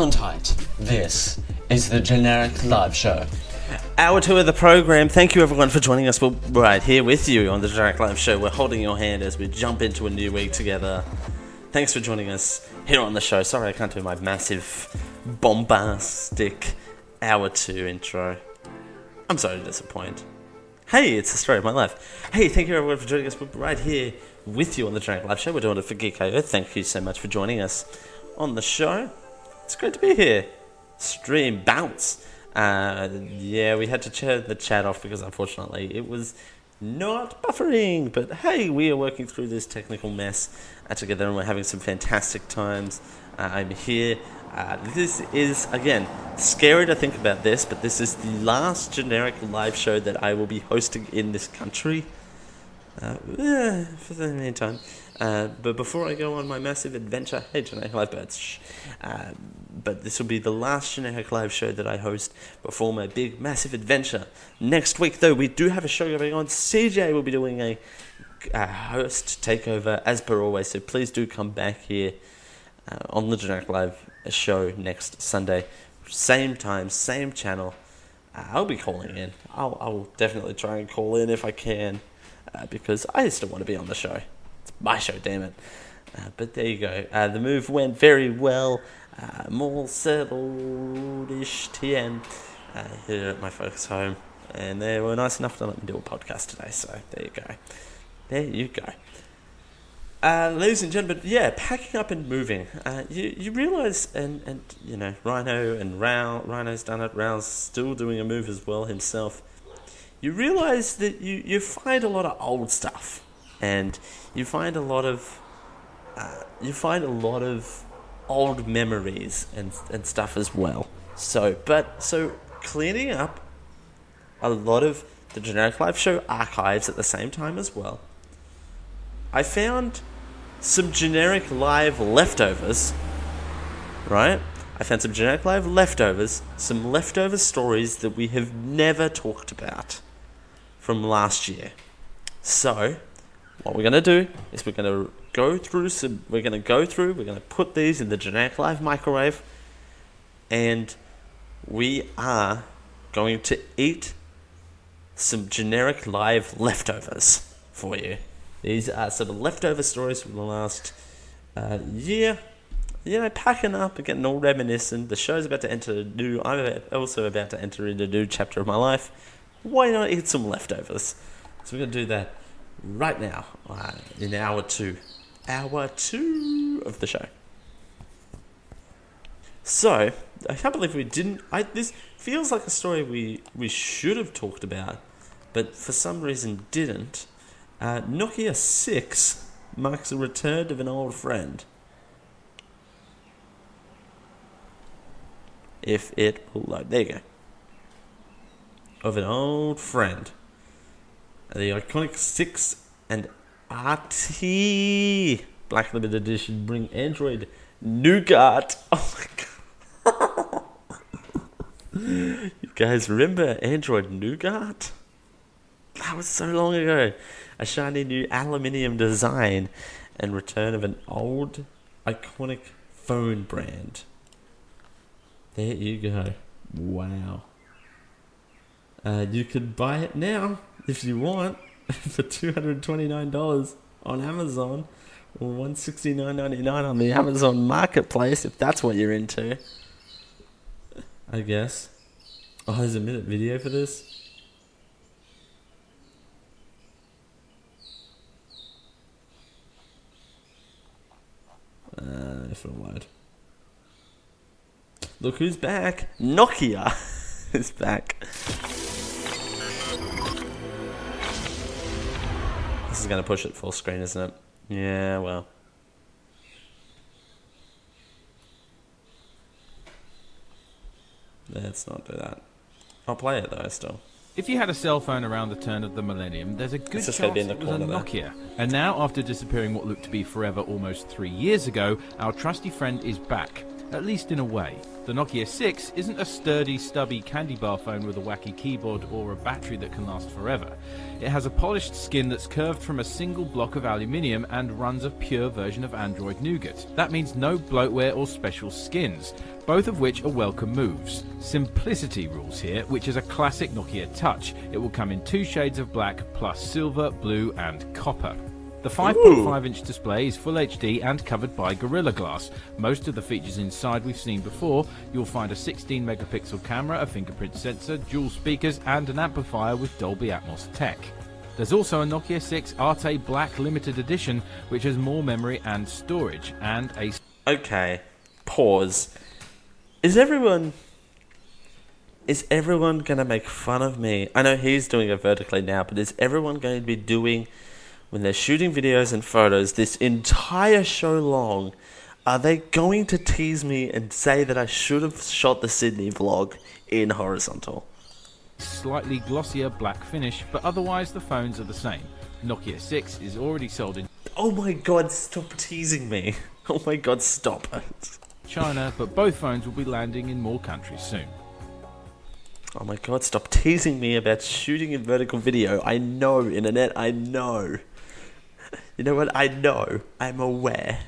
This is the Generic Live Show. Hour two of the program. Thank you everyone for joining us. We're right here with you on the Generic Live Show. We're holding your hand as we jump into a new week together. Thanks for joining us here on the show. Sorry I can't do my massive, bombastic hour two intro. I'm sorry to disappoint. Hey, it's the story of my life. Hey, thank you everyone for joining us. We're right here with you on the Generic Live Show. We're doing it for Geek.io. Thank you so much for joining us on the show. It's great to be here. Stream bounce. Uh, yeah, we had to turn the chat off because unfortunately it was not buffering. But hey, we are working through this technical mess uh, together and we're having some fantastic times. Uh, I'm here. Uh, this is, again, scary to think about this, but this is the last generic live show that I will be hosting in this country. Uh, eh, for the meantime. Uh, but before I go on my massive adventure, hey, Generic Live Birds, shh. Uh, but this will be the last Generic Live show that I host before my big, massive adventure. Next week, though, we do have a show going on. CJ will be doing a, a host takeover, as per always, so please do come back here uh, on the Generic Live show next Sunday. Same time, same channel. Uh, I'll be calling in. I'll, I'll definitely try and call in if I can, uh, because I still want to be on the show. It's my show, damn it. Uh, but there you go. Uh, the move went very well. Uh, more settled-ish TN uh, here at my folks' home, and they were nice enough to let me do a podcast today. So there you go. There you go. Uh, ladies and gentlemen, yeah, packing up and moving. Uh, you you realise, and, and you know, Rhino and Rao, Rhino's done it. Rao's still doing a move as well himself. You realise that you, you find a lot of old stuff, and you find a lot of uh, you find a lot of old memories and and stuff as well. So, but so cleaning up a lot of the generic live show archives at the same time as well. I found some generic live leftovers, right? I found some generic live leftovers, some leftover stories that we have never talked about from last year. So, what we're going to do is we're going to go through some, we're going to go through, we're going to put these in the generic live microwave, and we are going to eat some generic live leftovers for you. These are some leftover stories from the last uh, year. You know, packing up and getting all reminiscent. The show's about to enter a new. I'm also about to enter into a new chapter of my life. Why not eat some leftovers? So we're gonna do that right now uh, in hour two, hour two of the show. So I can't believe we didn't. I, this feels like a story we we should have talked about, but for some reason didn't. Uh, Nokia 6 marks the return of an old friend. If it will load. There you go. Of an old friend. The iconic 6 and Arte Black Limited Edition bring Android Nougat. Oh my god. you guys remember Android Nougat? That was so long ago. A shiny new aluminium design and return of an old iconic phone brand. There you go. Wow. Uh, you could buy it now if you want for two hundred twenty nine dollars on Amazon or one sixty nine ninety nine on the Amazon Marketplace if that's what you're into. I guess. Oh, there's a minute video for this. Uh, if it'll. Look who's back! Nokia is back. Is going to push it full screen, isn't it? Yeah, well. Let's not do that. I'll play it though, still. If you had a cell phone around the turn of the millennium, there's a good chance just gonna be in the it was a corner there. Nokia. And now, after disappearing what looked to be forever almost three years ago, our trusty friend is back. At least in a way. The Nokia 6 isn't a sturdy, stubby candy bar phone with a wacky keyboard or a battery that can last forever. It has a polished skin that's curved from a single block of aluminium and runs a pure version of Android Nougat. That means no bloatware or special skins. both of which are welcome moves. Simplicity rules here, which is a classic Nokia touch. It will come in two shades of black plus silver, blue, and copper. The 5.5 inch display is full HD and covered by Gorilla Glass. Most of the features inside we've seen before. You'll find a 16 megapixel camera, a fingerprint sensor, dual speakers, and an amplifier with Dolby Atmos tech. There's also a Nokia 6 Arte Black Limited Edition, which has more memory and storage, and a Okay, pause. Is everyone. Is everyone gonna make fun of me? I know he's doing it vertically now, but is everyone going to be doing, when they're shooting videos and photos this entire show long, are they going to tease me and say that I should have shot the Sydney vlog in horizontal? slightly glossier black finish, but otherwise the phones are the same. Nokia 6 is already sold in Oh my god, stop teasing me. Oh my god, stop it. China, but both phones will be landing in more countries soon. Oh my god, stop teasing me about shooting in vertical video. I know, internet, I know. You know what? I know. I'm aware.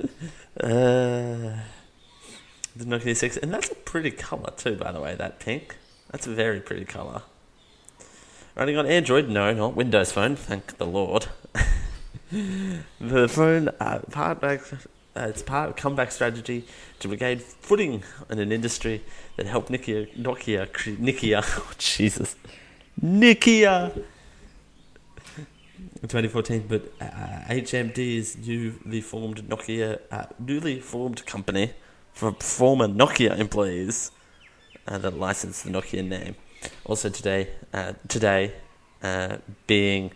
Uh, the Nokia 6, and that's a pretty colour too, by the way, that pink. That's a very pretty colour. Running on Android? No, not Windows Phone, thank the Lord. the phone, uh, part back, uh, it's part of comeback strategy to regain footing in an industry that helped Nokia, Nokia, Nokia, oh Jesus, Nokia. In 2014, but uh, HMD's newly formed Nokia, uh, newly formed company for former Nokia employees uh, that licensed the Nokia name. Also today, uh, today uh, being,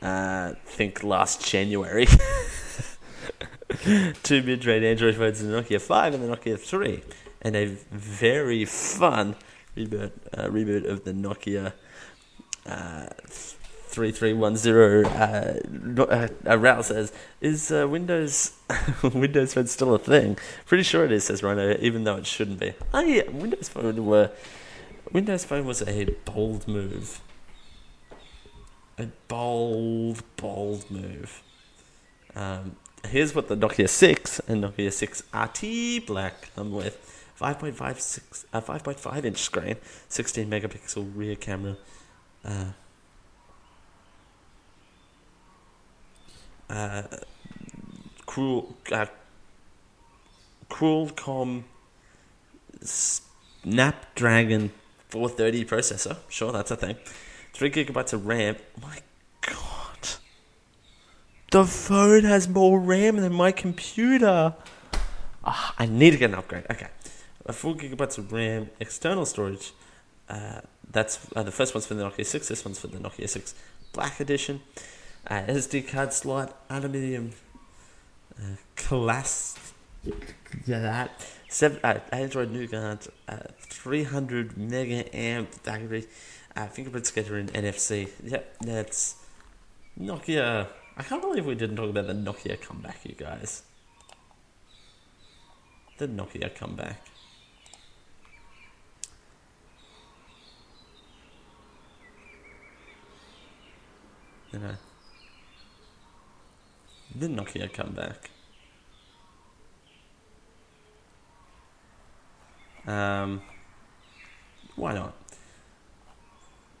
uh, think last January, two mid-range Android phones, the Nokia 5 and the Nokia 3, and a very fun reboot, uh, reboot of the Nokia 3310. Uh, uh, uh, says, "Is uh, Windows Windows Phone still a thing?" Pretty sure it is, says Rhino, even though it shouldn't be. Oh yeah, Windows Phone were Windows Phone was a bold move. A bold, bold move. Um, here's what the Nokia 6 and Nokia 6 Arte Black come with. 5.56, uh, 5.5 inch screen, 16 megapixel rear camera. Uh, uh, cruel, uh, Qualcomm Snapdragon 430 processor. Sure, that's a thing. Three gigabytes of RAM. My God, the phone has more RAM than my computer. Ah, I need to get an upgrade. Okay, a four gigabytes of RAM, external storage. Uh, that's uh, the first one's for the Nokia 6. This one's for the Nokia 6 Black Edition. Uh, SD card slot, aluminium, uh, class. Yeah, that. Seven, uh, Android Nougat, uh, 300 mega amp battery, uh, fingerprint scanner and NFC. Yep, that's Nokia. I can't believe we didn't talk about the Nokia comeback, you guys. The Nokia comeback. You know. The Nokia comeback. Um, why not?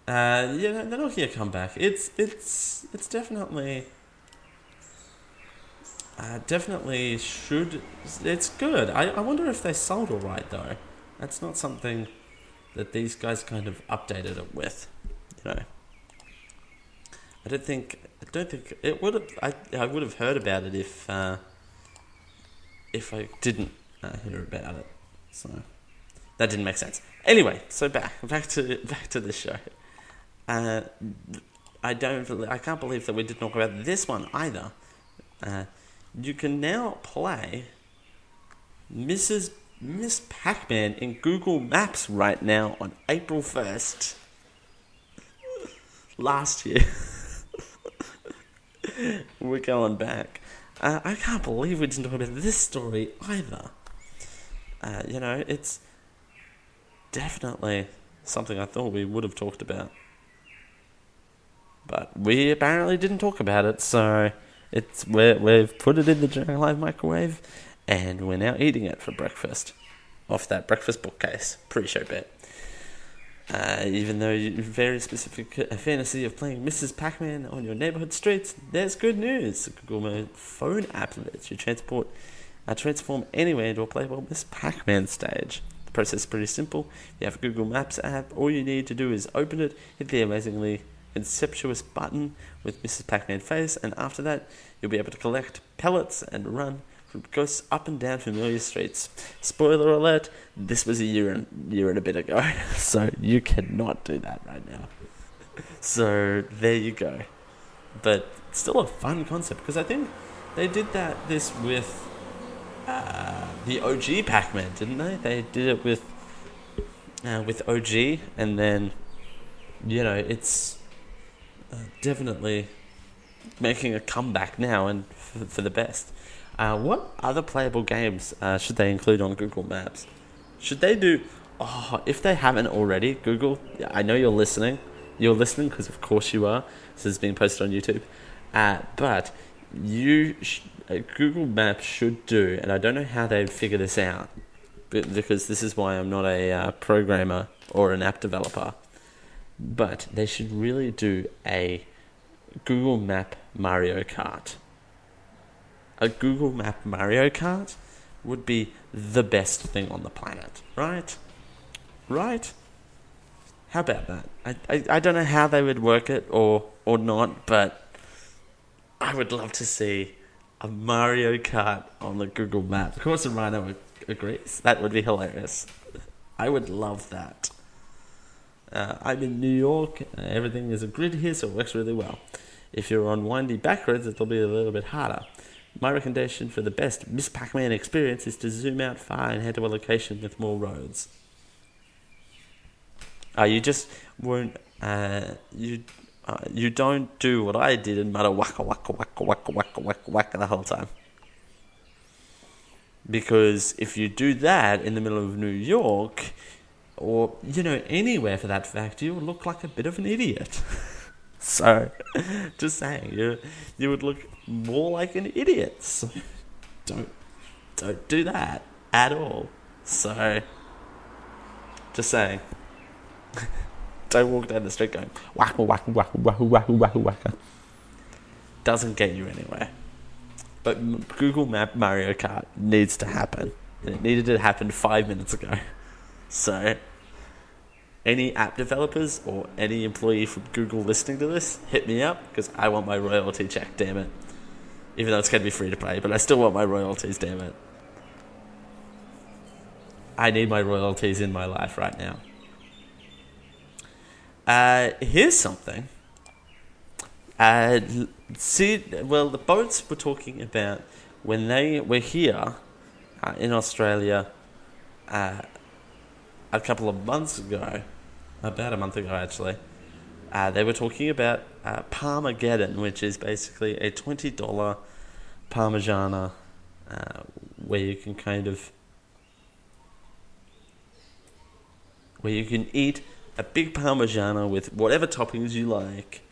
Uh, yeah, the Nokia comeback. It's it's it's definitely uh, definitely should. It's good. I, I wonder if they sold all right though. That's not something that these guys kind of updated it with. You know. I don't think don't think it would have. I I would have heard about it if uh, if I didn't uh, hear about it. So that didn't make sense. Anyway, so back back to back to the show. Uh, I don't. I can't believe that we didn't talk about this one either. Uh, you can now play Mrs. Miss Pac-Man in Google Maps right now on April first. Last year. We're going back. Uh, I can't believe we didn't talk about this story either. Uh, you know, it's definitely something I thought we would have talked about. But we apparently didn't talk about it, so it's we we've put it in the Junk Live microwave, and we're now eating it for breakfast. off that breakfast bookcase. Pretty sure bet. Uh, even though you very specific uh, fantasy of playing Mrs. Pac-Man on your neighborhood streets, there's good news. Google phone app lets you transport, uh, transform anywhere into a playable Miss Pac-Man stage. The process is pretty simple. You have a Google Maps app. All you need to do is open it, hit the amazingly conceptuous button with Mrs. Pac-Man face, and after that, you'll be able to collect pellets and run ghosts up and down familiar streets. Spoiler alert: this was a year and year and a bit ago, so you cannot do that right now. So there you go. But still a fun concept because I think they did that this with uh, the OG Pac-Man, didn't they? They did it with uh, with OG, and then you know it's uh, definitely making a comeback now and for the best. Uh, what other playable games uh, should they include on Google Maps? Should they do? Oh, if they haven't already, Google. I know you're listening. You're listening because of course you are. This is being posted on YouTube. Uh, but you, sh- uh, Google Maps should do, and I don't know how they'd figure this out, but because this is why I'm not a uh, programmer or an app developer. But they should really do a Google Map Mario Kart. A Google Map Mario Kart would be the best thing on the planet, right? Right? How about that? I, I, I don't know how they would work it or, or not, but I would love to see a Mario Kart on the Google Map. Of course, the Rhino agrees. That would be hilarious. I would love that. Uh, I'm in New York. Uh, everything is a grid here, so it works really well. If you're on windy back roads, it'll be a little bit harder. My recommendation for the best Miss Pac-Man experience is to zoom out far and head to a location with more roads. Uh, you just won't. Uh, you uh, you don't do what I did and mutter waka waka waka waka waka waka waka the whole time. Because if you do that in the middle of New York, or you know anywhere for that fact, you will look like a bit of an idiot. so, just saying, you you would look more like an idiot. So don't don't do that at all. So, just saying. don't walk down the street going waka waka waka waka waka waka waka. Doesn't get you anywhere. But Google Map Mario Kart needs to happen, and it needed to happen five minutes ago. So, any app developers or any employee from Google listening to this, hit me up because I want my royalty check. Damn it! Even though it's going to be free to play, but I still want my royalties. Damn it! I need my royalties in my life right now. Uh, here's something. Uh, see, well, the boats were talking about when they were here uh, in Australia uh, a couple of months ago, about a month ago actually. Uh, they were talking about uh, Parmageddon, which is basically a twenty dollar Parmigiana, uh, where you can kind of where you can eat a big Parmigiana with whatever toppings you like.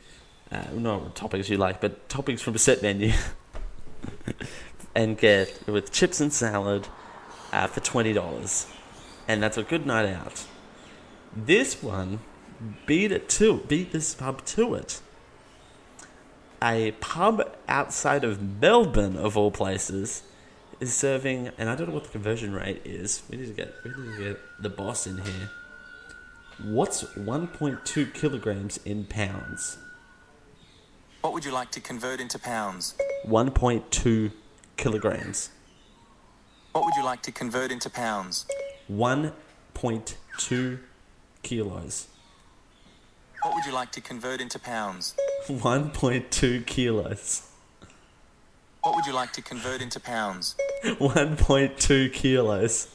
Uh, not toppings you like, but toppings from a set menu. and get with chips and salad uh, for twenty dollars, and that's a good night out. This one beat it to beat this pub to it. A pub outside of Melbourne, of all places, is serving, and I don't know what the conversion rate is. We need to get we need to get the boss in here. What's 1.2 kilograms in pounds? What would you like to convert into pounds? 1.2 kilograms. What would you like to convert into pounds? 1.2 kilos. What would you like to convert into pounds? 1.2 kilos. What would you like to convert into pounds? 1.2 kilos.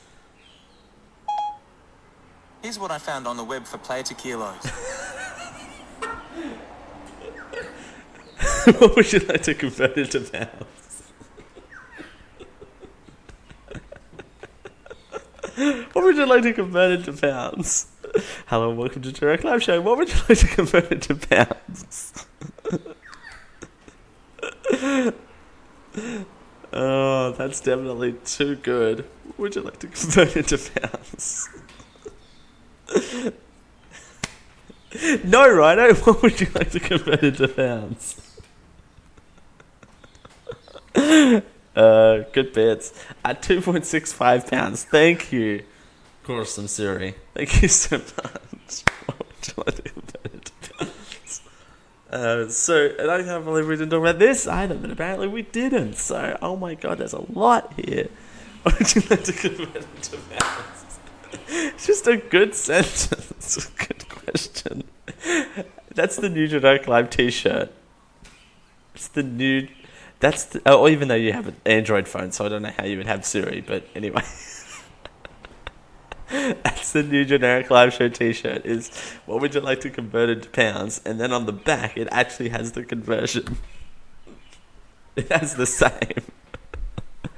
Here's what I found on the web for player to kilos. what would you like to convert into pounds? What would you like to convert into pounds? Hello and welcome to Direct Live Show. What would you like to convert into pounds? oh, that's definitely too good. What would you like to convert into pounds? no, Rhino. What would you like to convert into pounds? Uh, good bits. At 2.65 pounds. Thank you. Of course, I'm Siri. Thank you so much. What would you like to convert? Uh, so, and I can't believe we didn't talk about this either, but apparently we didn't. So, oh my god, there's a lot here. What would you like to convert into pounds? It's just a good sentence. good question. That's the new Generic Live t-shirt. It's the new... That's the, oh, even though you have an Android phone, so I don't know how you would have Siri, but anyway. That's the new generic live show T-shirt. Is what would you like to convert into pounds? And then on the back, it actually has the conversion. It has the same.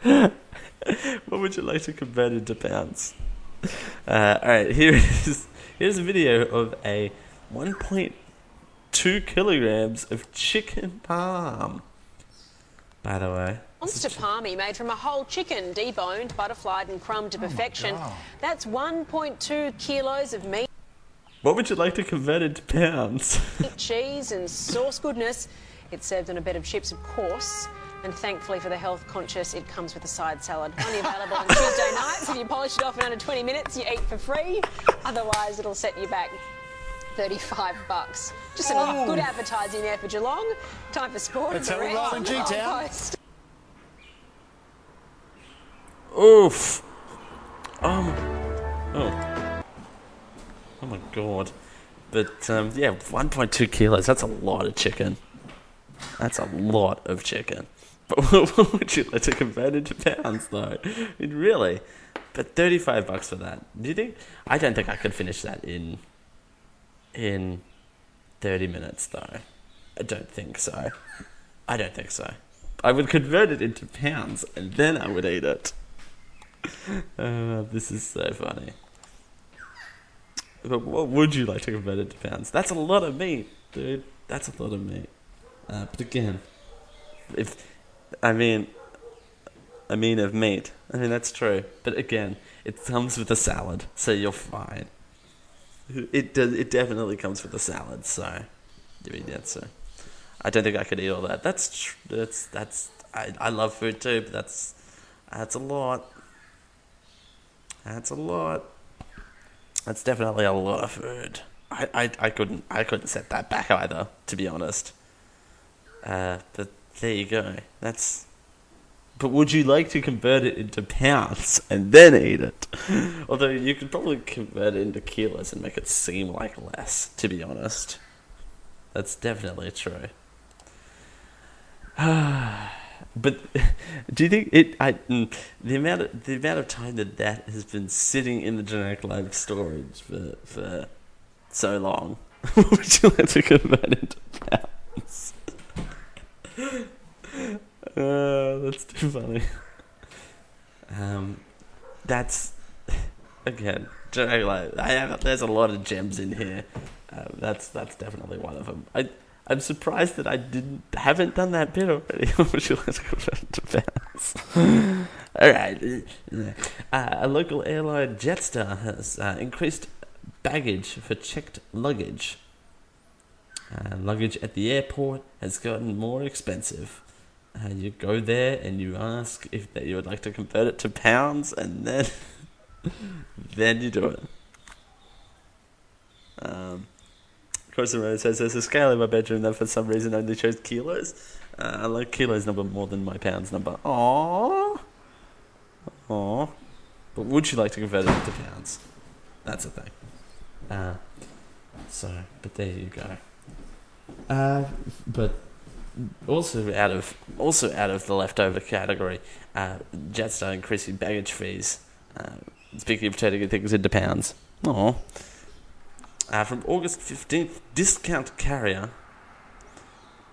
what would you like to convert into pounds? Uh, all right, here it is. Here's a video of a 1.2 kilograms of chicken palm. By the way, Monster palmy made from a whole chicken, deboned, butterflied, and crumbed to oh perfection. That's 1.2 kilos of meat, what would you like to convert into pounds? cheese, and sauce goodness. It's served on a bed of chips, of course. And thankfully for the health conscious, it comes with a side salad. Only available on Tuesday nights. If you polish it off in under 20 minutes, you eat for free. Otherwise, it'll set you back 35 bucks. Just some good advertising there for Geelong. Time for sport. That's and how we roll in G-Town. Oof. Oh my. Oh. Oh my god. But um, yeah, 1.2 kilos. That's a lot of chicken. That's a lot of chicken. But what would you like to convert into pounds, though? I mean, really? But 35 bucks for that. Do you think? I don't think I could finish that in in 30 minutes, though. I don't think so. I don't think so. I would convert it into pounds and then I would eat it. Uh, this is so funny. But what would you like to convert it to pounds? That's a lot of meat, dude. That's a lot of meat. Uh, but again, if I mean, I mean of meat. I mean that's true. But again, it comes with a salad, so you're fine. It does. It definitely comes with a salad, so I mean. I don't think I could eat all that. That's tr- that's that's. I I love food too, but that's that's a lot. That's a lot. That's definitely a lot of food. I, I, I couldn't I couldn't set that back either, to be honest. Uh, but there you go. That's. But would you like to convert it into pounds and then eat it? Although you could probably convert it into kilos and make it seem like less, to be honest. That's definitely true. but do you think it? I mm, the amount of the amount of time that that has been sitting in the generic live storage for for so long. would you like to convert into pounds? Uh, that's too funny. Um, that's again live. I have there's a lot of gems in here. Uh, that's that's definitely one of them. I. I'm surprised that I didn't haven't done that bit already. Like? All right. Uh, a local airline, Jetstar, has uh, increased baggage for checked luggage. Uh, luggage at the airport has gotten more expensive. Uh, you go there and you ask if that you would like to convert it to pounds, and then then you do it. Um, Carson Rose says there's a scale in my bedroom that for some reason only shows kilos. Uh, I like kilos number more than my pounds number. Aww. Aww. But would you like to convert it into pounds? That's the thing. Uh, so, but there you go. Uh, but also out of also out of the leftover category, uh, Jetstar increasing baggage fees. Uh, speaking of turning things into pounds. Aww. Uh, from August 15th, discount carrier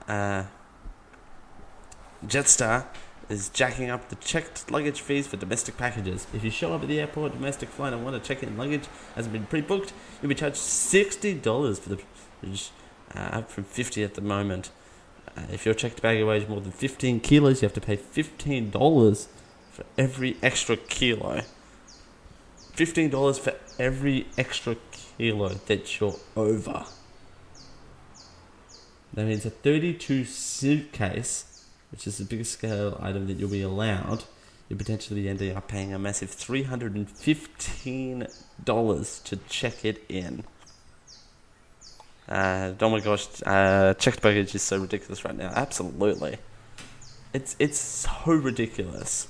uh, Jetstar is jacking up the checked luggage fees for domestic packages. If you show up at the airport, domestic flight, and want to check in luggage hasn't been pre-booked, you'll be charged $60 for the uh, up from 50 at the moment. Uh, if your checked bag weighs more than 15 kilos, you have to pay $15 for every extra kilo. Fifteen dollars for every extra kilo that you're over. That means a 32 suitcase, which is the biggest scale item that you'll be allowed, you're potentially ending up paying a massive $315 to check it in. Uh, oh my gosh, uh, checked baggage is so ridiculous right now. Absolutely. It's, it's so ridiculous.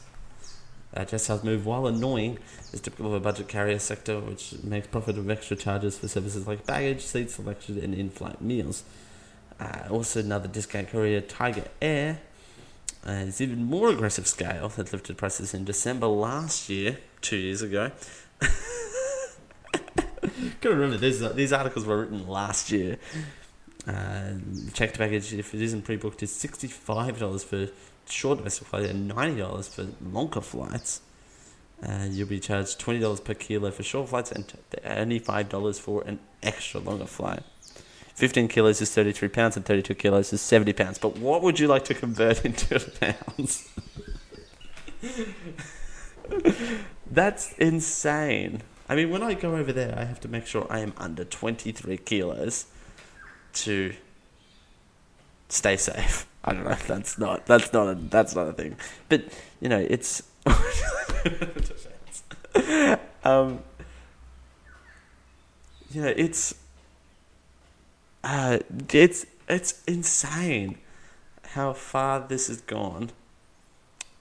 Uh, Just House Move, while annoying, is typical of a budget carrier sector which makes profit of extra charges for services like baggage, seat selection, and in flight meals. Uh, also, another discount courier, Tiger Air, uh, is even more aggressive scale that lifted prices in December last year, two years ago. Gotta remember, these, these articles were written last year. Uh, checked baggage, if it isn't pre booked, is $65 for short domestic flights and $90 for longer flights. Uh, you'll be charged $20 per kilo for short flights and only $5 for an extra longer flight. 15 kilos is 33 pounds and 32 kilos is 70 pounds. But what would you like to convert into pounds? That's insane. I mean, when I go over there, I have to make sure I am under 23 kilos to stay safe. I don't know. That's not. That's not. A, that's not a thing. But you know, it's. um. You know, it's. Uh, it's it's insane how far this has gone.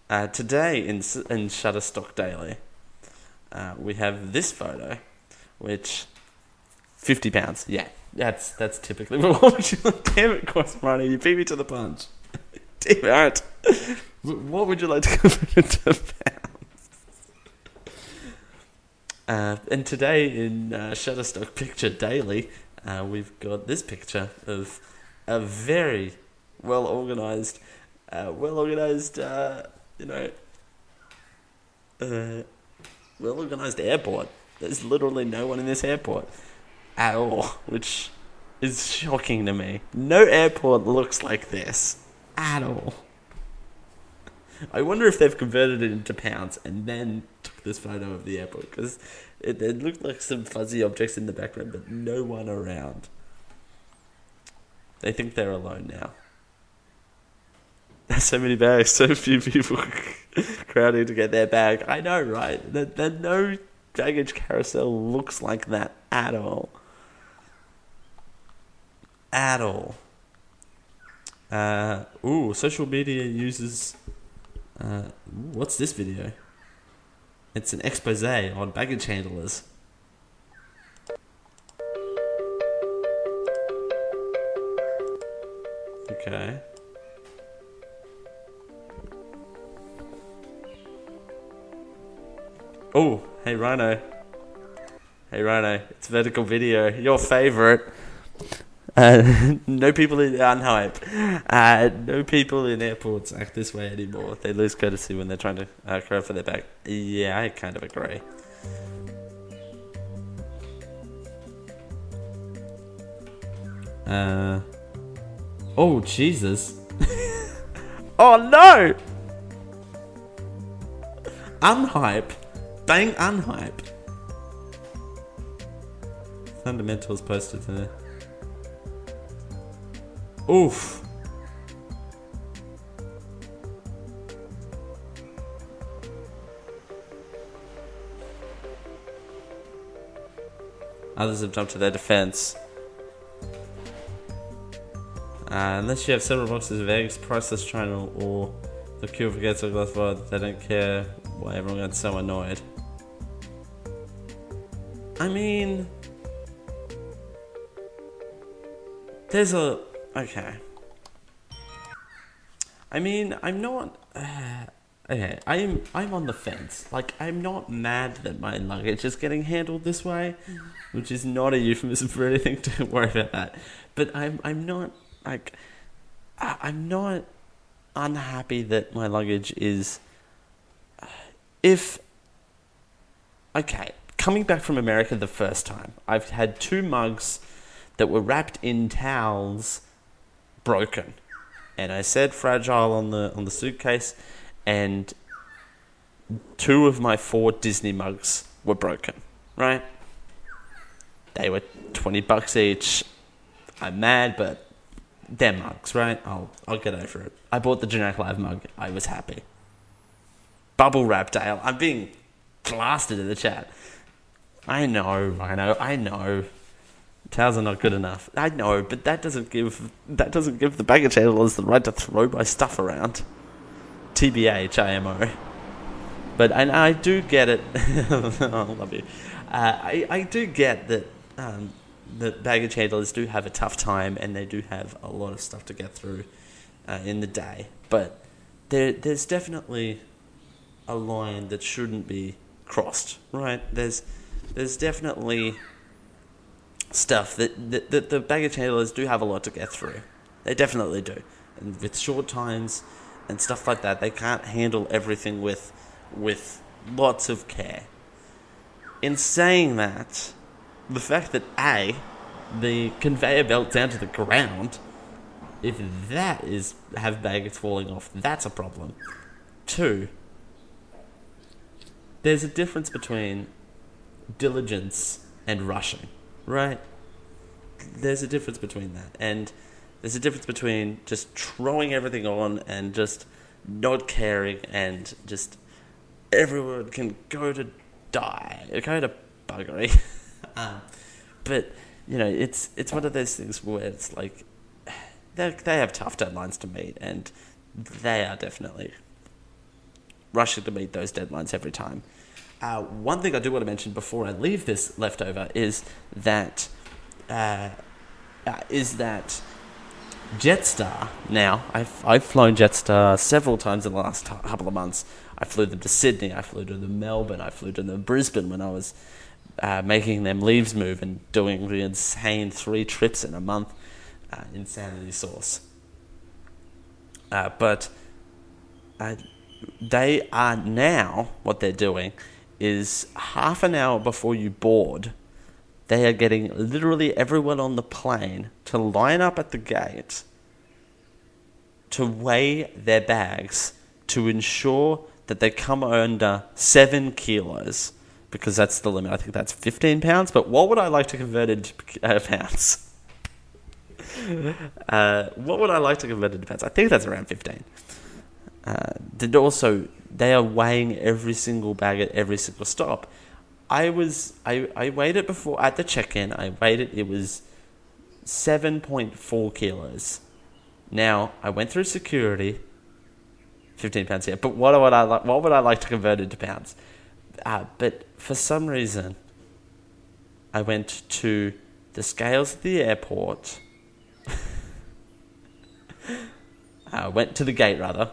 Uh, today in in Shutterstock Daily, uh, we have this photo, which fifty pounds. Yeah, that's that's typically. What would you? Damn it, cost money. You beat me to the punch. Damn it. What would you like to convert into pounds? Uh, and today in uh, Shutterstock Picture Daily, uh, we've got this picture of a very well organized, uh, well organized, uh, you know, well organized airport. There's literally no one in this airport at all, which is shocking to me. No airport looks like this at all. I wonder if they've converted it into pounds and then took this photo of the airport because it, it looked like some fuzzy objects in the background, but no one around. They think they're alone now. There's so many bags, so few people crowding to get their bag. I know, right? That that no baggage carousel looks like that at all. At all. Uh, ooh, social media uses. Uh, what's this video? It's an expose on baggage handlers. Okay. Oh, hey Rhino. Hey Rhino, it's vertical video. Your favorite. Uh, no people in unhype. Uh, no people in airports act this way anymore. They lose courtesy when they're trying to uh, for their back. Yeah, I kind of agree. Uh. Oh Jesus. oh no. Unhype. Bang unhype. Fundamentals posted there. Oof. Others have jumped to their defense. Uh, unless you have several boxes of eggs, priceless China, or the cure for gets a glass they don't care why everyone gets so annoyed. I mean, there's a okay. I mean, I'm not. Uh, okay, I'm I'm on the fence. Like, I'm not mad that my luggage is getting handled this way, which is not a euphemism for anything. Don't worry about that. But I'm I'm not like I- I'm not unhappy that my luggage is. If okay, coming back from America the first time, I've had two mugs that were wrapped in towels broken. And I said fragile on the on the suitcase and two of my four Disney mugs were broken, right? They were 20 bucks each. I'm mad, but they're mugs, right? I'll, I'll get over it. I bought the generic live mug. I was happy. Bubble wrap Dale. I'm being blasted in the chat. I know, I know, I know. Towels are not good enough. I know, but that doesn't give that doesn't give the baggage handlers the right to throw my stuff around. TBH, IMO. But and I do get it. I love you. Uh, I I do get that um, baggage handlers do have a tough time and they do have a lot of stuff to get through uh, in the day. But there there's definitely a line that shouldn't be crossed, right? There's there's definitely stuff that, that, that the baggage handlers do have a lot to get through. They definitely do. And with short times and stuff like that, they can't handle everything with with lots of care. In saying that, the fact that A, the conveyor belt down to the ground, if that is have baggage falling off, that's a problem. Two, there's a difference between diligence and rushing, right? There's a difference between that. And there's a difference between just throwing everything on and just not caring and just everyone can go to die, go to buggery. um, but, you know, it's it's one of those things where it's like they they have tough deadlines to meet and they are definitely rushing to meet those deadlines every time. Uh, one thing I do want to mention before I leave this leftover is that uh, uh, is that Jetstar. Now I've I've flown Jetstar several times in the last t- couple of months. I flew them to Sydney. I flew to Melbourne. I flew to Brisbane when I was uh, making them leaves move and doing the insane three trips in a month. Uh, insanity source. Uh, but they are now what they're doing is half an hour before you board, they are getting literally everyone on the plane to line up at the gate to weigh their bags to ensure that they come under seven kilos because that's the limit. I think that's 15 pounds, but what would I like to convert into uh, pounds? uh, what would I like to convert into pounds? I think that's around 15. Uh, also, they are weighing every single bag at every single stop. I was I, I weighed it before at the check-in. I weighed it. It was seven point four kilos. Now I went through security. Fifteen pounds here. But what would I like? What would I like to convert into pounds? Uh, but for some reason, I went to the scales at the airport. I went to the gate rather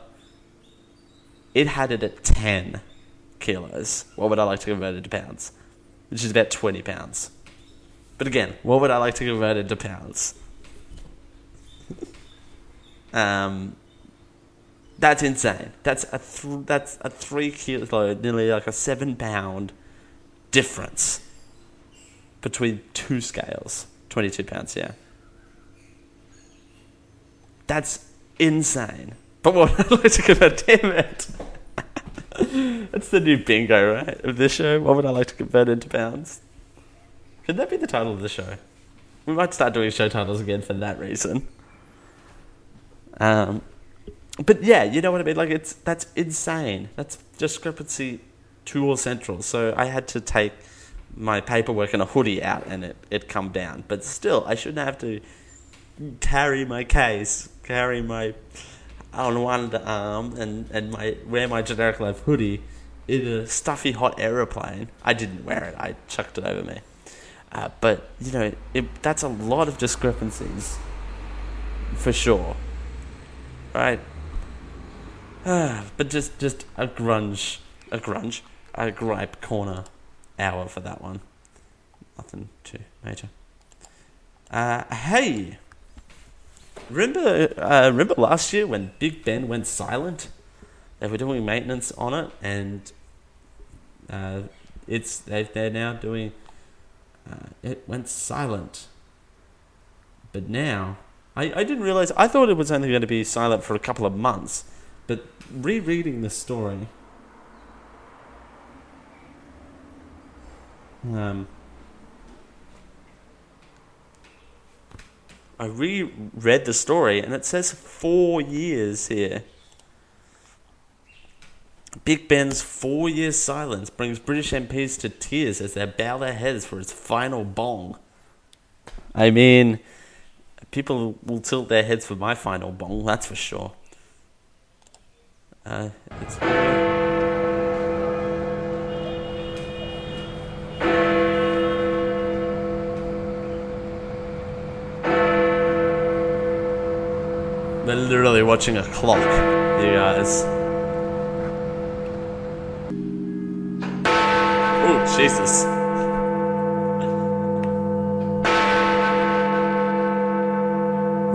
it had it at 10 kilos. What would I like to convert it to pounds? Which is about 20 pounds. But again, what would I like to convert it to pounds? um, that's insane. That's a th- that's a three kilo, nearly like a seven pound difference between two scales. Twenty two pounds, yeah. That's insane. But what I'd like to convert, damn it. That's the new bingo, right, of this show. What would I like to convert into pounds? Could that be the title of the show? We might start doing show titles again for that reason. Um, but yeah, you know what I mean. Like it's that's insane. That's discrepancy to all central. So I had to take my paperwork and a hoodie out, and it it come down. But still, I shouldn't have to carry my case, carry my on one arm and, and my wear my generic life hoodie in a stuffy hot aeroplane. I didn't wear it. I chucked it over me. Uh, but you know, it, that's a lot of discrepancies, for sure. Right. Uh, but just just a grunge, a grunge, a gripe corner hour for that one. Nothing too major. Uh, hey remember, uh, remember last year when Big Ben went silent? They were doing maintenance on it, and uh, it's they they're now doing. Uh, it went silent. But now, I, I didn't realize. I thought it was only going to be silent for a couple of months, but rereading the story. Um, I reread the story and it says four years here. Big Ben's four year silence brings British MPs to tears as they bow their heads for his final bong. I mean, people will tilt their heads for my final bong, that's for sure. Uh, it's. We're er literally watching a clock, you guys. Oh, Jesus.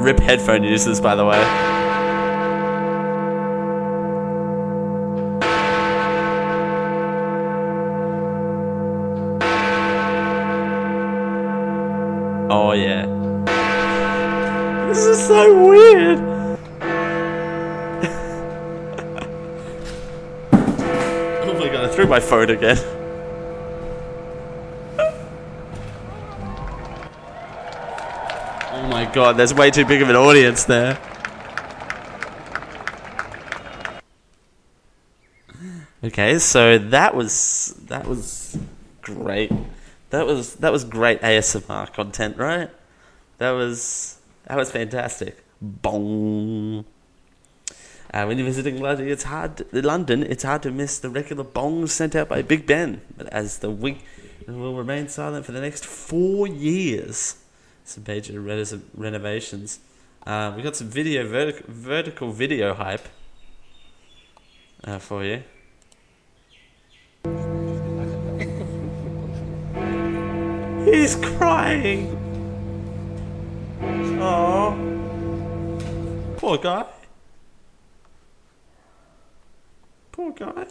Rip headphone users, by the way. My phone again. Oh my god, there's way too big of an audience there. Okay, so that was that was great. That was that was great ASMR content, right? That was that was fantastic. Bong. Uh, when you're visiting London, it's hard. London, it's hard to miss the regular bongs sent out by Big Ben. But as the week will remain silent for the next four years, some major re- renovations. Uh, we got some video vertic- vertical video hype uh, for you. He's crying. Oh, poor guy. Poor guy.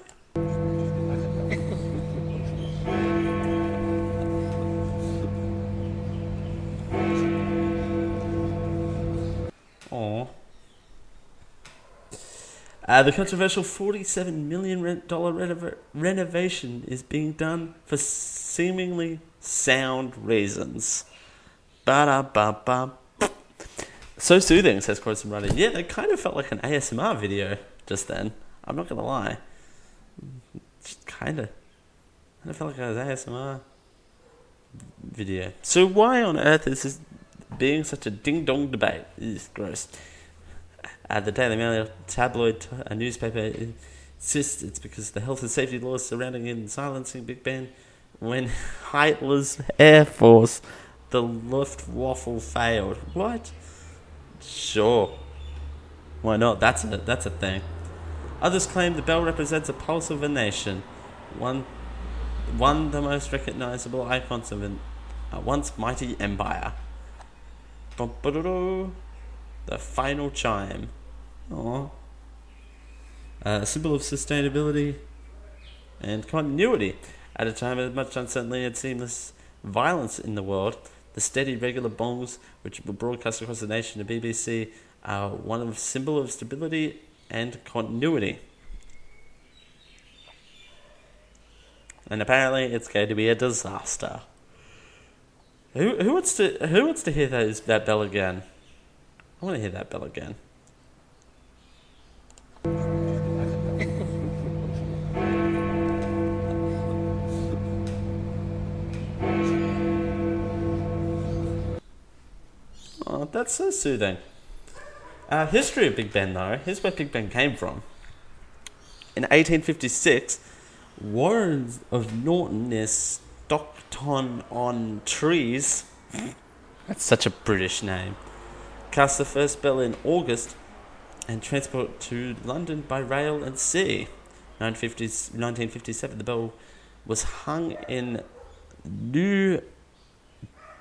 Uh, the controversial $47 million rent- dollar renov- renovation is being done for seemingly sound reasons. Ba-da-ba-ba. So soothing, says Corson Running. Yeah, that kind of felt like an ASMR video just then. I'm not gonna lie. Kinda. Kind of felt like I was ASMR video. So why on earth is this being such a ding dong debate? Is gross. Uh, the Daily Mail tabloid a newspaper insists it's because the health and safety laws surrounding and silencing Big Ben when Hitler's Air Force, the Luftwaffe, failed. What? Sure. Why not? That's a that's a thing. Others claim the bell represents a pulse of a nation, one, one the most recognizable icons of an a once mighty empire. The final chime. Aww. A symbol of sustainability and continuity. At a time of much uncertainty and seamless violence in the world, the steady, regular bongs which were broadcast across the nation to BBC are one of symbol of stability and continuity. And apparently, it's going to be a disaster. Who who wants to who wants to hear those that bell again? I want to hear that bell again. Oh, that's so soothing. Uh, history of Big Ben, though. Here's where Big Ben came from. In 1856, Warren of Norton near Stockton on Tees. That's such a British name. Cast the first bell in August and transport to London by rail and sea. 1950, 1957, the bell was hung in New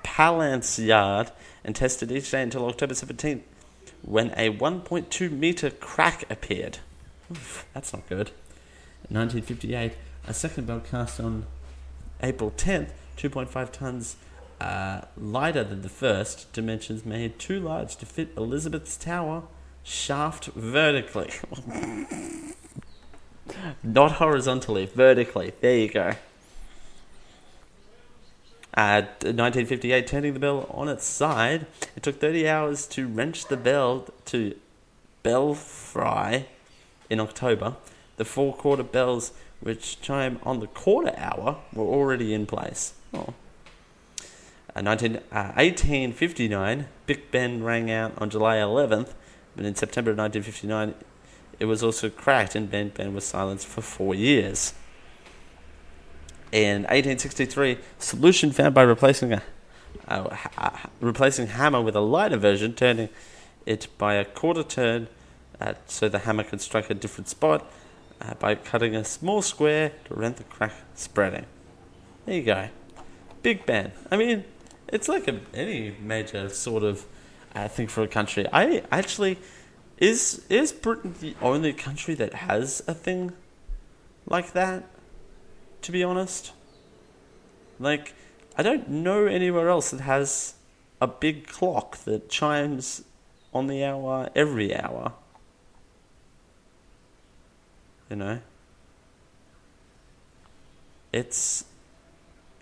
Palace Yard and tested each day until October 17th, when a 1.2 meter crack appeared. Oof, that's not good. In 1958, a second bell cast on April 10th, 2.5 tons uh, lighter than the first, dimensions made too large to fit Elizabeth's Tower, shaft vertically. Not horizontally, vertically. There you go. Uh, 1958, turning the bell on its side. It took 30 hours to wrench the bell to Belfry in October. The four quarter bells, which chime on the quarter hour, were already in place. Oh. Uh, 19, uh, 1859, Big Ben rang out on July 11th, but in September 1959, it was also cracked and Ben Ben was silenced for four years. In 1863, solution found by replacing a, replacing hammer with a lighter version, turning it by a quarter turn, uh, so the hammer can strike a different spot uh, by cutting a small square to prevent the crack spreading. There you go. Big Ben. I mean, it's like a, any major sort of uh, thing for a country. I actually is is Britain the only country that has a thing like that? To be honest, like I don't know anywhere else that has a big clock that chimes on the hour every hour. You know, it's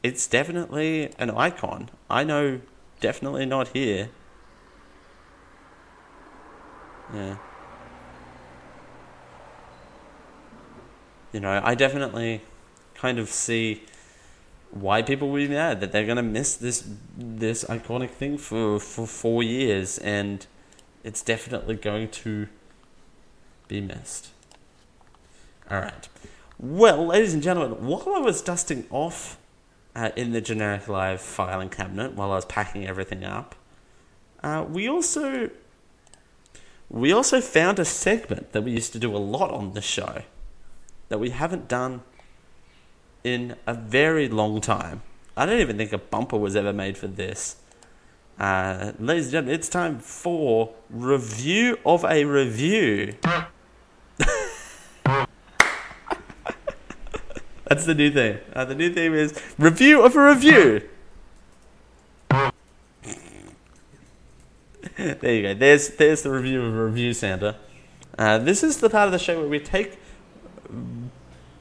it's definitely an icon. I know, definitely not here. Yeah. You know, I definitely kind of see why people would be mad that they're gonna miss this this iconic thing for for four years, and it's definitely going to be missed. All right. Well, ladies and gentlemen, while I was dusting off uh, in the generic live filing cabinet while I was packing everything up, uh, we also we also found a segment that we used to do a lot on the show that we haven't done in a very long time. I don't even think a bumper was ever made for this. Uh, ladies and gentlemen, it's time for review of a review. That's the new thing. Uh, the new theme is review of a review. there you go. There's there's the review of a review, Santa. Uh, this is the part of the show where we take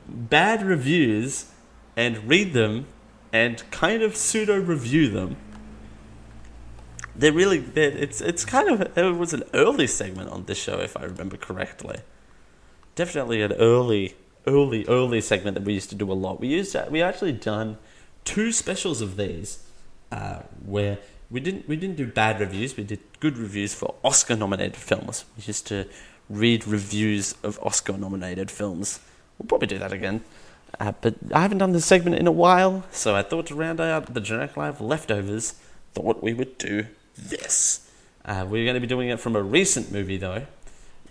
bad reviews and read them and kind of pseudo review them. They're really they're, it's it's kind of it was an early segment on this show if I remember correctly. Definitely an early early early segment that we used to do a lot. We used to, we actually done two specials of these uh, where we didn't we didn't do bad reviews. We did good reviews for Oscar nominated films. We used to read reviews of Oscar nominated films. We'll probably do that again. Uh, but I haven't done this segment in a while, so I thought to round out the generic live leftovers, thought we would do this. Uh, we're going to be doing it from a recent movie, though.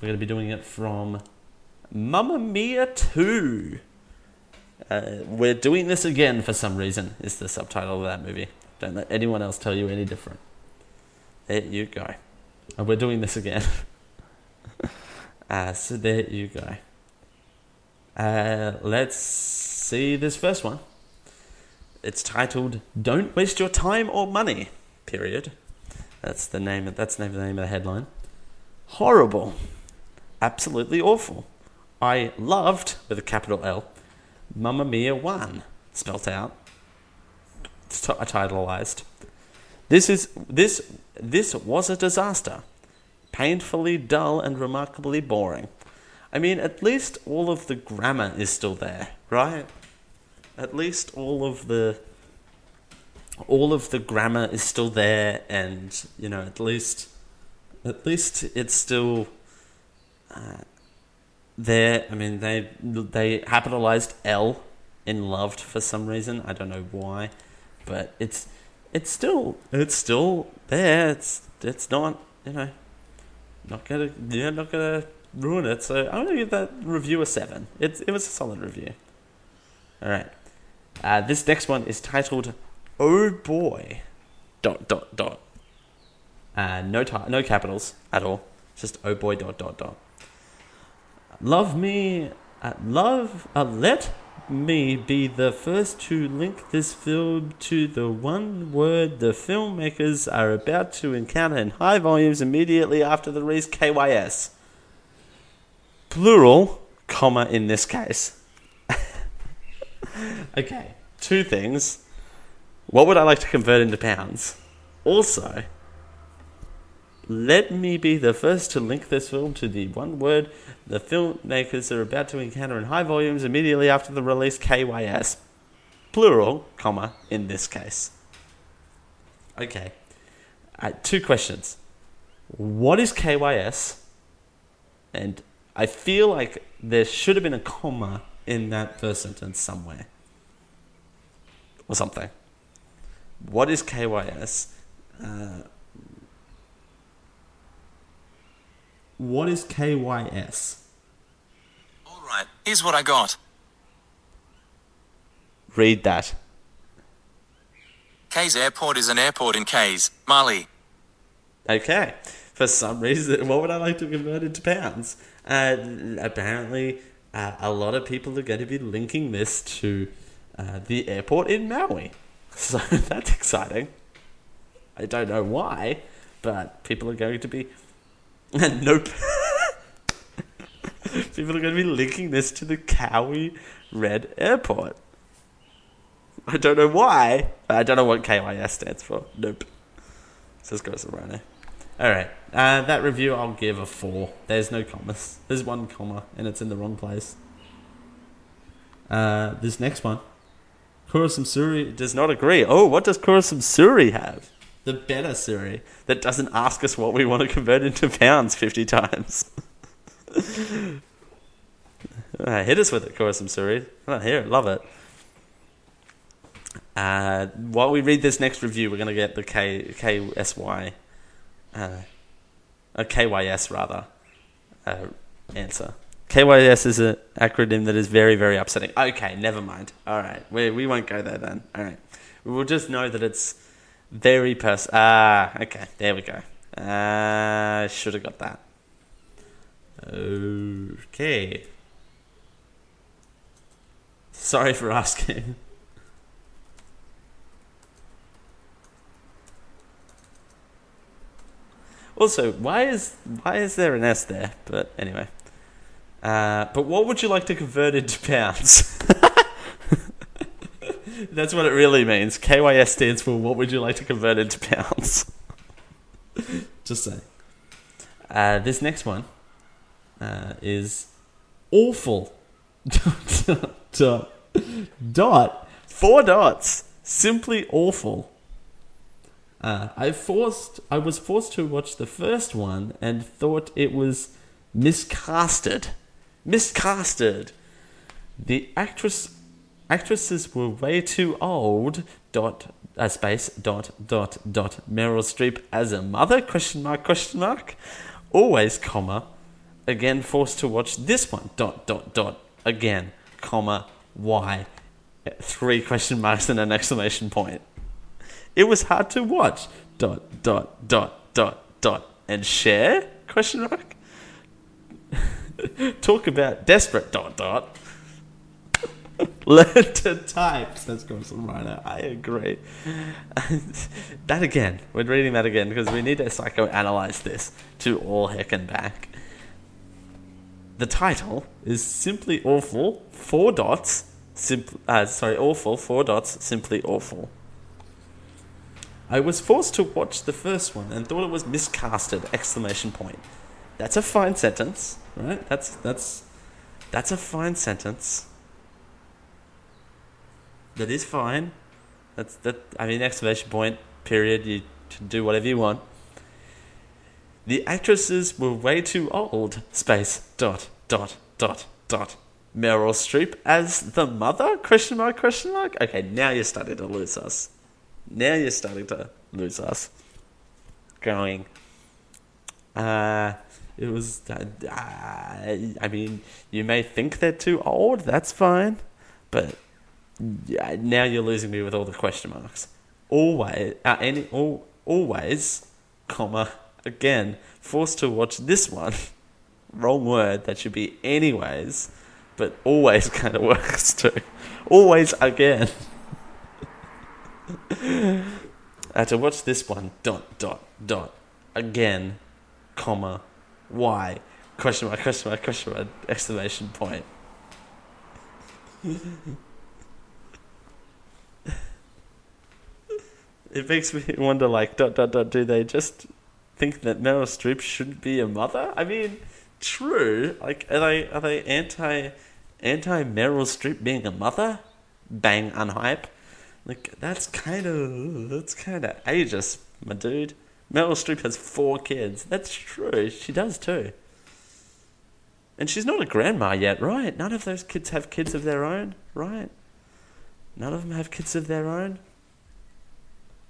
We're going to be doing it from Mamma Mia 2. Uh, we're doing this again for some reason, is the subtitle of that movie. Don't let anyone else tell you any different. There you go. And we're doing this again. uh, so there you go. Uh, let's see this first one. It's titled "Don't Waste Your Time or Money." Period. That's the name. Of, that's the name of the name of the headline. Horrible, absolutely awful. I loved with a capital L. Mamma Mia One, spelt out, t- titleized. This is this this was a disaster, painfully dull and remarkably boring. I mean, at least all of the grammar is still there, right? At least all of the all of the grammar is still there, and you know, at least at least it's still uh, there. I mean, they they capitalized L in loved for some reason. I don't know why, but it's it's still it's still there. It's it's not you know not gonna you're not gonna ruin it. So I'm gonna give that review a seven. It it was a solid review. All right. Uh, this next one is titled "Oh Boy." Dot dot dot. Uh, no ti- no capitals at all. Just "Oh Boy." Dot dot dot. Love me, uh, love. Uh, let me be the first to link this film to the one word the filmmakers are about to encounter in high volumes immediately after the release KYS. Plural, comma in this case. okay, two things. What would I like to convert into pounds? Also, let me be the first to link this film to the one word the filmmakers are about to encounter in high volumes immediately after the release KYS. Plural, comma, in this case. Okay. Uh, two questions. What is KYS? And I feel like there should have been a comma in that first sentence somewhere. Or something. What is KYS? Uh, what is KYS? All right, here's what I got. Read that. Kayes Airport is an airport in Kayes, Mali. Okay. For some reason, what would I like to convert into pounds? Uh, apparently, uh, a lot of people are going to be linking this to uh, the airport in Maui. So that's exciting. I don't know why, but people are going to be. nope. people are going to be linking this to the Cowie Red Airport. I don't know why. I don't know what KYS stands for. Nope. Says Ghost of Rhino. Alright. Uh, that review I'll give a 4. There's no commas. There's one comma, and it's in the wrong place. Uh, this next one. Kurosum Suri does not agree. Oh, what does Kurosum Suri have? The better Suri that doesn't ask us what we want to convert into pounds 50 times. uh, hit us with it, Kurosum Suri. I don't hear it. Love it. Uh, while we read this next review, we're going to get the K KSY, uh, a KYS rather, uh, answer. KYS is an acronym that is very, very upsetting. Okay, never mind. All right, we we won't go there then. All right, we will just know that it's very pers. Ah, okay, there we go. Uh, should have got that. Okay. Sorry for asking. Also, why is why is there an S there? But anyway. Uh, but what would you like to convert into pounds? That's what it really means. KYS stands for what would you like to convert into pounds? Just saying. Uh, this next one uh, is awful. dot, dot, dot. Four dots. Simply awful. Uh, I forced. I was forced to watch the first one and thought it was miscasted. Miscasted. The actress actresses were way too old. Dot uh, space dot dot dot Meryl Streep as a mother? Question mark question mark. Always comma. Again forced to watch this one. Dot dot dot. Again comma. Why? Three question marks and an exclamation point. It was hard to watch. Dot dot dot dot dot and Cher? Question mark. Talk about desperate. Dot dot. Learn to type. Says Gordon Rhino. I agree. that again. We're reading that again because we need to psychoanalyze this to all heck and back. The title is simply awful. Four dots. Simp- uh, sorry, awful. Four dots. Simply awful. I was forced to watch the first one and thought it was miscasted! Exclamation point. That's a fine sentence, right? That's that's that's a fine sentence. That is fine. That's that. I mean, exclamation point. Period. You can do whatever you want. The actresses were way too old. Space. Dot. Dot. Dot. Dot. Meryl Streep as the mother? Question mark? Question mark? Okay, now you're starting to lose us. Now you're starting to lose us. Going. Uh, it was. Uh, I mean, you may think they're too old. That's fine, but yeah, now you're losing me with all the question marks. Always, uh, any, all, always, comma again. Forced to watch this one. Wrong word. That should be anyways, but always kind of works too. Always again. uh, to watch this one, dot, dot, dot, again, comma, why, question mark, question mark, question mark, exclamation point. it makes me wonder, like, dot dot dot. Do they just think that Meryl Streep shouldn't be a mother? I mean, true. Like, are they are they anti anti Meryl Streep being a mother? Bang, unhype. Like that's kind of that's kind of ageist, my dude. Meryl Streep has four kids. That's true. She does too. And she's not a grandma yet, right? None of those kids have kids of their own, right? None of them have kids of their own.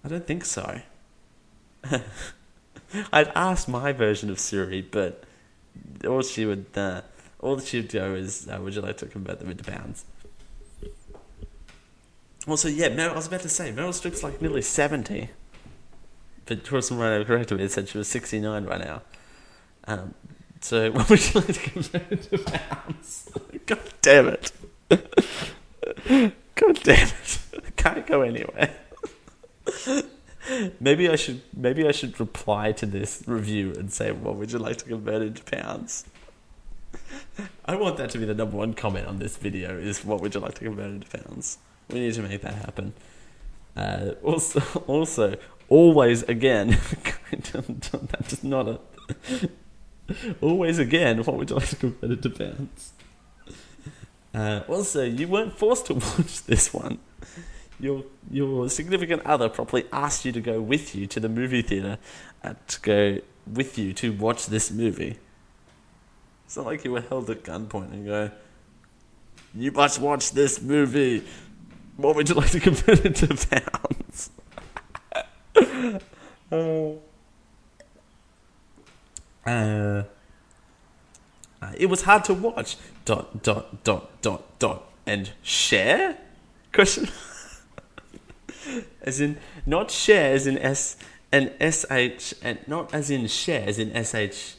I don't think so. I'd ask my version of Siri, but all she would, uh, all she would go is, uh, "Would you like to convert them into pounds?" Also, yeah, Meryl, I was about to say Meryl Streep's like nearly seventy, but Torsten Rhino corrected me and said she was sixty-nine right now. Um, so, what would you like to convert into pounds? God damn it! God damn it! Can't go anywhere. maybe I should maybe I should reply to this review and say, "What would you like to convert into pounds?" I want that to be the number one comment on this video. Is what would you like to convert into pounds? We need to make that happen. Uh, also, also, always again. that is not a. always again. What would you like to convert into pounds? Uh, also, you weren't forced to watch this one. Your your significant other probably asked you to go with you to the movie theater, uh, to go with you to watch this movie. It's not like you were held at gunpoint and go, "You must watch this movie." What would you like to convert into pounds? Uh, uh, it was hard to watch. Dot dot dot dot dot and share? Question. as in not share as in s and sh and not as in share as in s h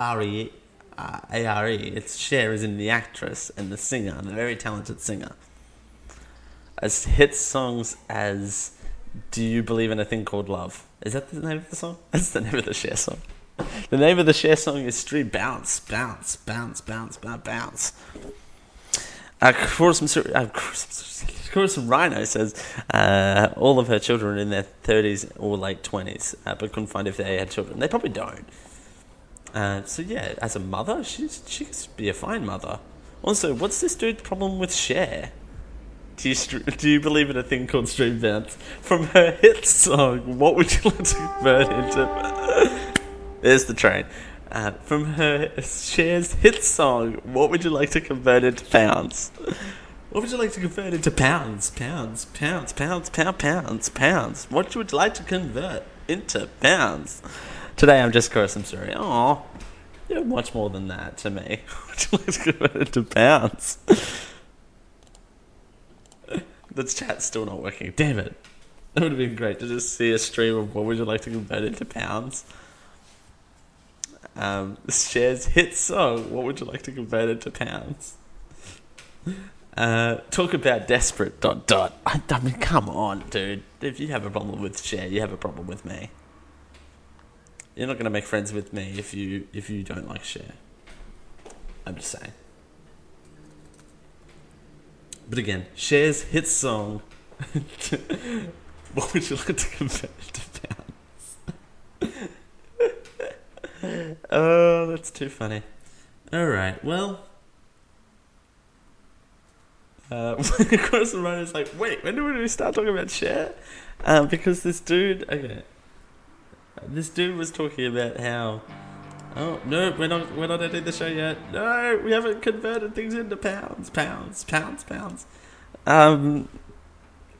r e a r e. It's Cher as in the actress and the singer, the very talented singer. As hit songs as "Do You Believe in a Thing Called Love"? Is that the name of the song? That's the name of the Cher song. The name of the Cher song is Street Bounce, Bounce, Bounce, Bounce, Bounce, Bounce. Uh, Chorus, uh, Chorus Rhino says uh, all of her children are in their 30s or late 20s, uh, but couldn't find if they had children. They probably don't. Uh, so, yeah, as a mother, she's, she could be a fine mother. Also, what's this dude's problem with Cher? Do you, do you believe in a thing called Street Bounce? From her hit song, what would you like to convert into? There's the train. Uh, from her Cher's hit song, what would you like to convert into pounds? What would you like to convert into pounds? Pounds, pounds, pounds, pound, pounds, pounds. What would you like to convert into pounds? Today I'm just Chris, I'm sorry. Oh, you're much more than that to me. What would you like to convert into pounds? The chat's still not working. Damn it. That would have been great to just see a stream of what would you like to convert into pounds. Um, Cher's hit song. What would you like to convert into pounds? Uh, talk about desperate. Dot dot. I, I mean, come on, dude. If you have a problem with Cher, you have a problem with me. You're not going to make friends with me if you if you don't like Cher. I'm just saying. But again, Cher's hit song. what would you like to convert into pounds? oh, that's too funny. All right, well. Uh, of course, runner's like, wait, when do we start talking about Cher? Um, because this dude, okay, this dude was talking about how, oh no, we're not, we're not ending the show yet. No, we haven't converted things into pounds, pounds, pounds, pounds. Um,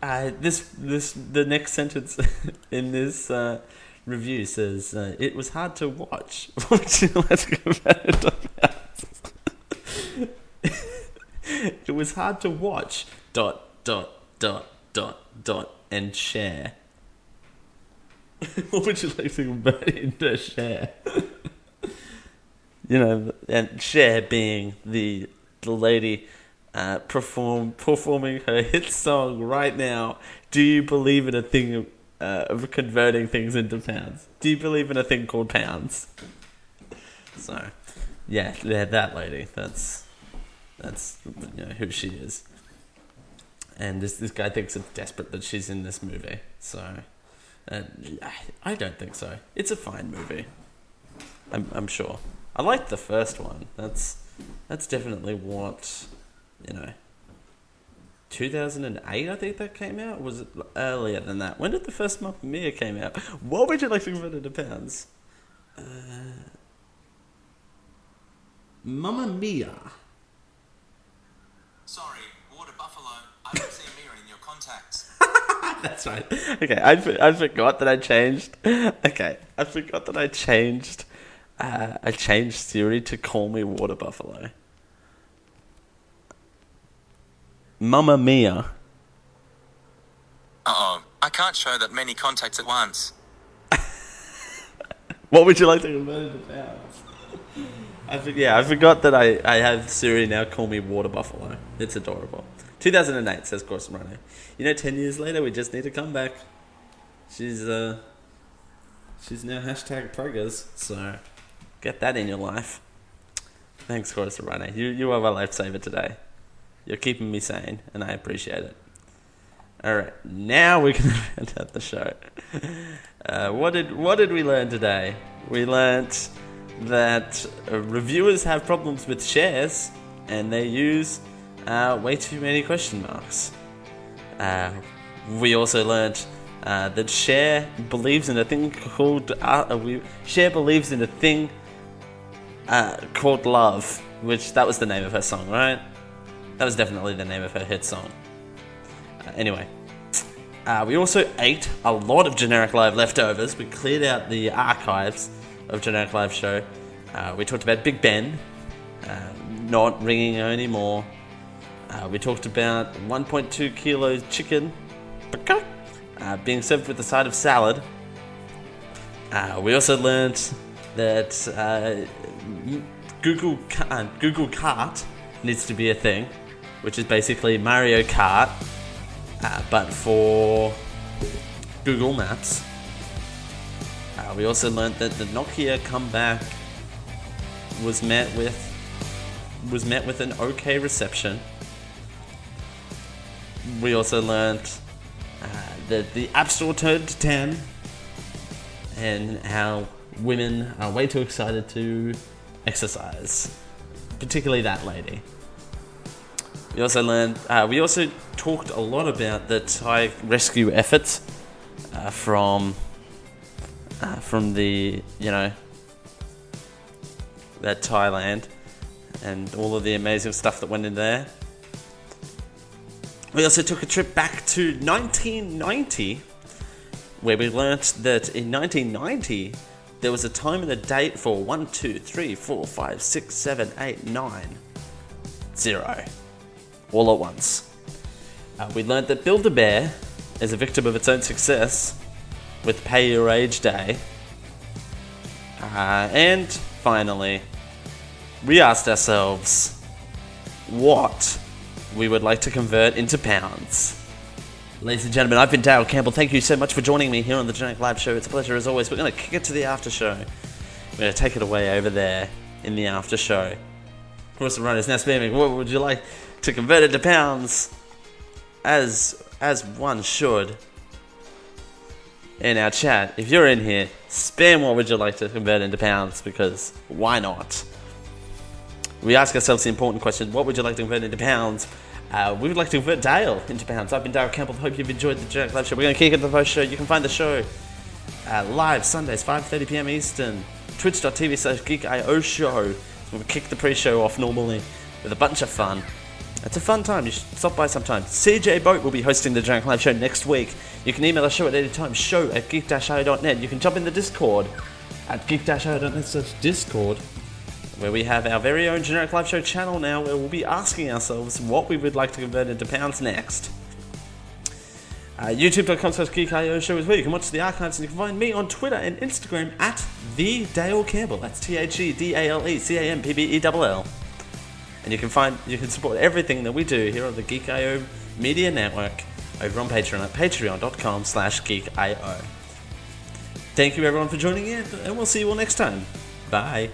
this, this, the next sentence in this uh, review says uh, it was hard to watch. To convert into pounds? it was hard to watch. Dot dot dot dot dot and share. what would you like to convert into share? You know, and Cher being the the lady uh, perform performing her hit song right now. Do you believe in a thing uh, of converting things into pounds? Do you believe in a thing called pounds? So, yeah, yeah, that lady. That's that's you know, who she is. And this this guy thinks it's desperate that she's in this movie. So, Uh, I- I don't think so. It's a fine movie. I'm, I'm sure. I liked the first one. That's that's definitely what you know. 2008, I think that came out. Was it earlier than that? When did the first Mamma Mia came out? What would you like to convert into pounds? Uh, Mamma Mia. Sorry, Water Buffalo. I don't see a mirror in your contacts. That's right. Okay, I, I forgot that I changed. Okay, I forgot that I changed. Uh, I changed Siri to call me Water Buffalo. Mamma Mia. Uh oh. I can't show that many contacts at once. What would you like to convert into pounds? I for, yeah, I forgot that I, I have Siri now call me Water Buffalo. It's adorable. 2008 says Corson Runner. You know, 10 years later, we just need to come back. She's uh, she's now hashtag preggers, so get that in your life. Thanks, Corson Runner. You you are my lifesaver today. You're keeping me sane, and I appreciate it. All right, now we can end out the show. Uh, what did what did we learn today? We learned that uh, reviewers have problems with shares, and they use uh, way too many question marks. Uh, we also learned uh, that Cher believes in a thing called Cher believes in a thing uh, called love, which that was the name of her song, right? That was definitely the name of her hit song. Uh, anyway, uh, we also ate a lot of Generic Live leftovers. We cleared out the archives of Generic Live show. Uh, we talked about Big Ben uh, not ringing anymore. Uh, we talked about 1.2 kilos chicken being served with a side of salad. We also learned that uh, Google uh, Google Kart needs to be a thing, which is basically Mario Kart, uh, but for Google Maps. Uh, we also learned that the Nokia comeback was met with was met with an okay reception. We also learned uh, that the App Store turned to 10 and how women are way too excited to exercise, particularly that lady. We also learned, uh, we also talked a lot about the Thai rescue efforts uh, from uh, from the you know that Thailand and all of the amazing stuff that went in there. We also took a trip back to 1990, where we learnt that in 1990 there was a time and a date for 1, 2, 3, 4, 5, 6, 7, 8, 9, 0. All at once. Uh, we learned that Build a Bear is a victim of its own success with Pay Your Age Day. Uh, and finally, we asked ourselves what we would like to convert into pounds. Ladies and gentlemen, I've been Dale Campbell. Thank you so much for joining me here on the Generic Live Show. It's a pleasure as always. We're going to kick it to the after show. We're going to take it away over there in the after show. Course, the run is now spamming. What would you like to convert it to pounds? As as one should. In our chat, if you're in here, spam what would you like to convert into pounds because why not? We ask ourselves the important question: What would you like to convert into pounds? Uh, we would like to convert Dale into pounds. I've been Dale Campbell. Hope you've enjoyed the Jack Live Show. We're going to kick into the post show. You can find the show uh, live Sundays, 5:30 p.m. Eastern. Twitch.tv slash GeekIO Show. So we kick the pre-show off normally with a bunch of fun. It's a fun time. You should stop by sometime. CJ Boat will be hosting the Drunk Live Show next week. You can email the show at any time. Show at geek-io.net. You can jump in the Discord at geek-io.net slash Discord where we have our very own generic live show channel now where we'll be asking ourselves what we would like to convert into pounds next. Uh, YouTube.com slash geekio show is where you can watch the archives and you can find me on Twitter and Instagram at the Dale Campbell. That's T H E D A L E C A M P B E L L. And you can find you can support everything that we do here on the Geek.io Media Network over on Patreon at patreon.com slash geekio. Thank you everyone for joining in and we'll see you all next time. Bye.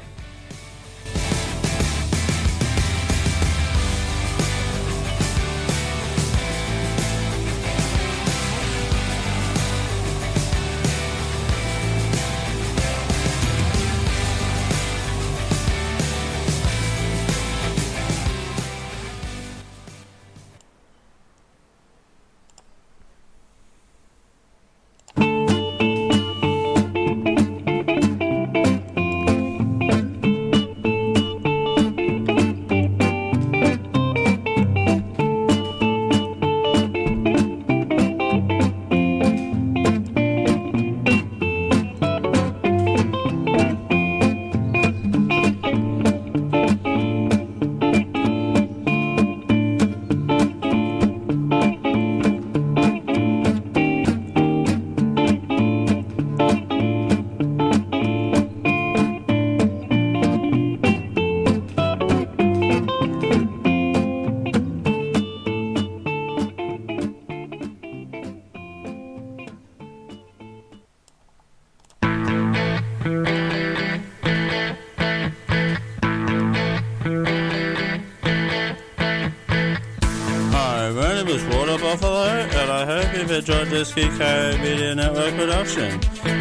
Georgescu Co. Media Network production.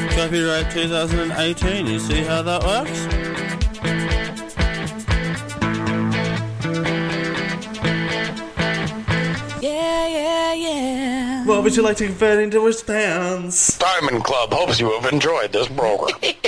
Copyright 2018. You see how that works? Yeah, yeah, yeah. What would you like to convert into pounds? Diamond Club hopes you have enjoyed this program.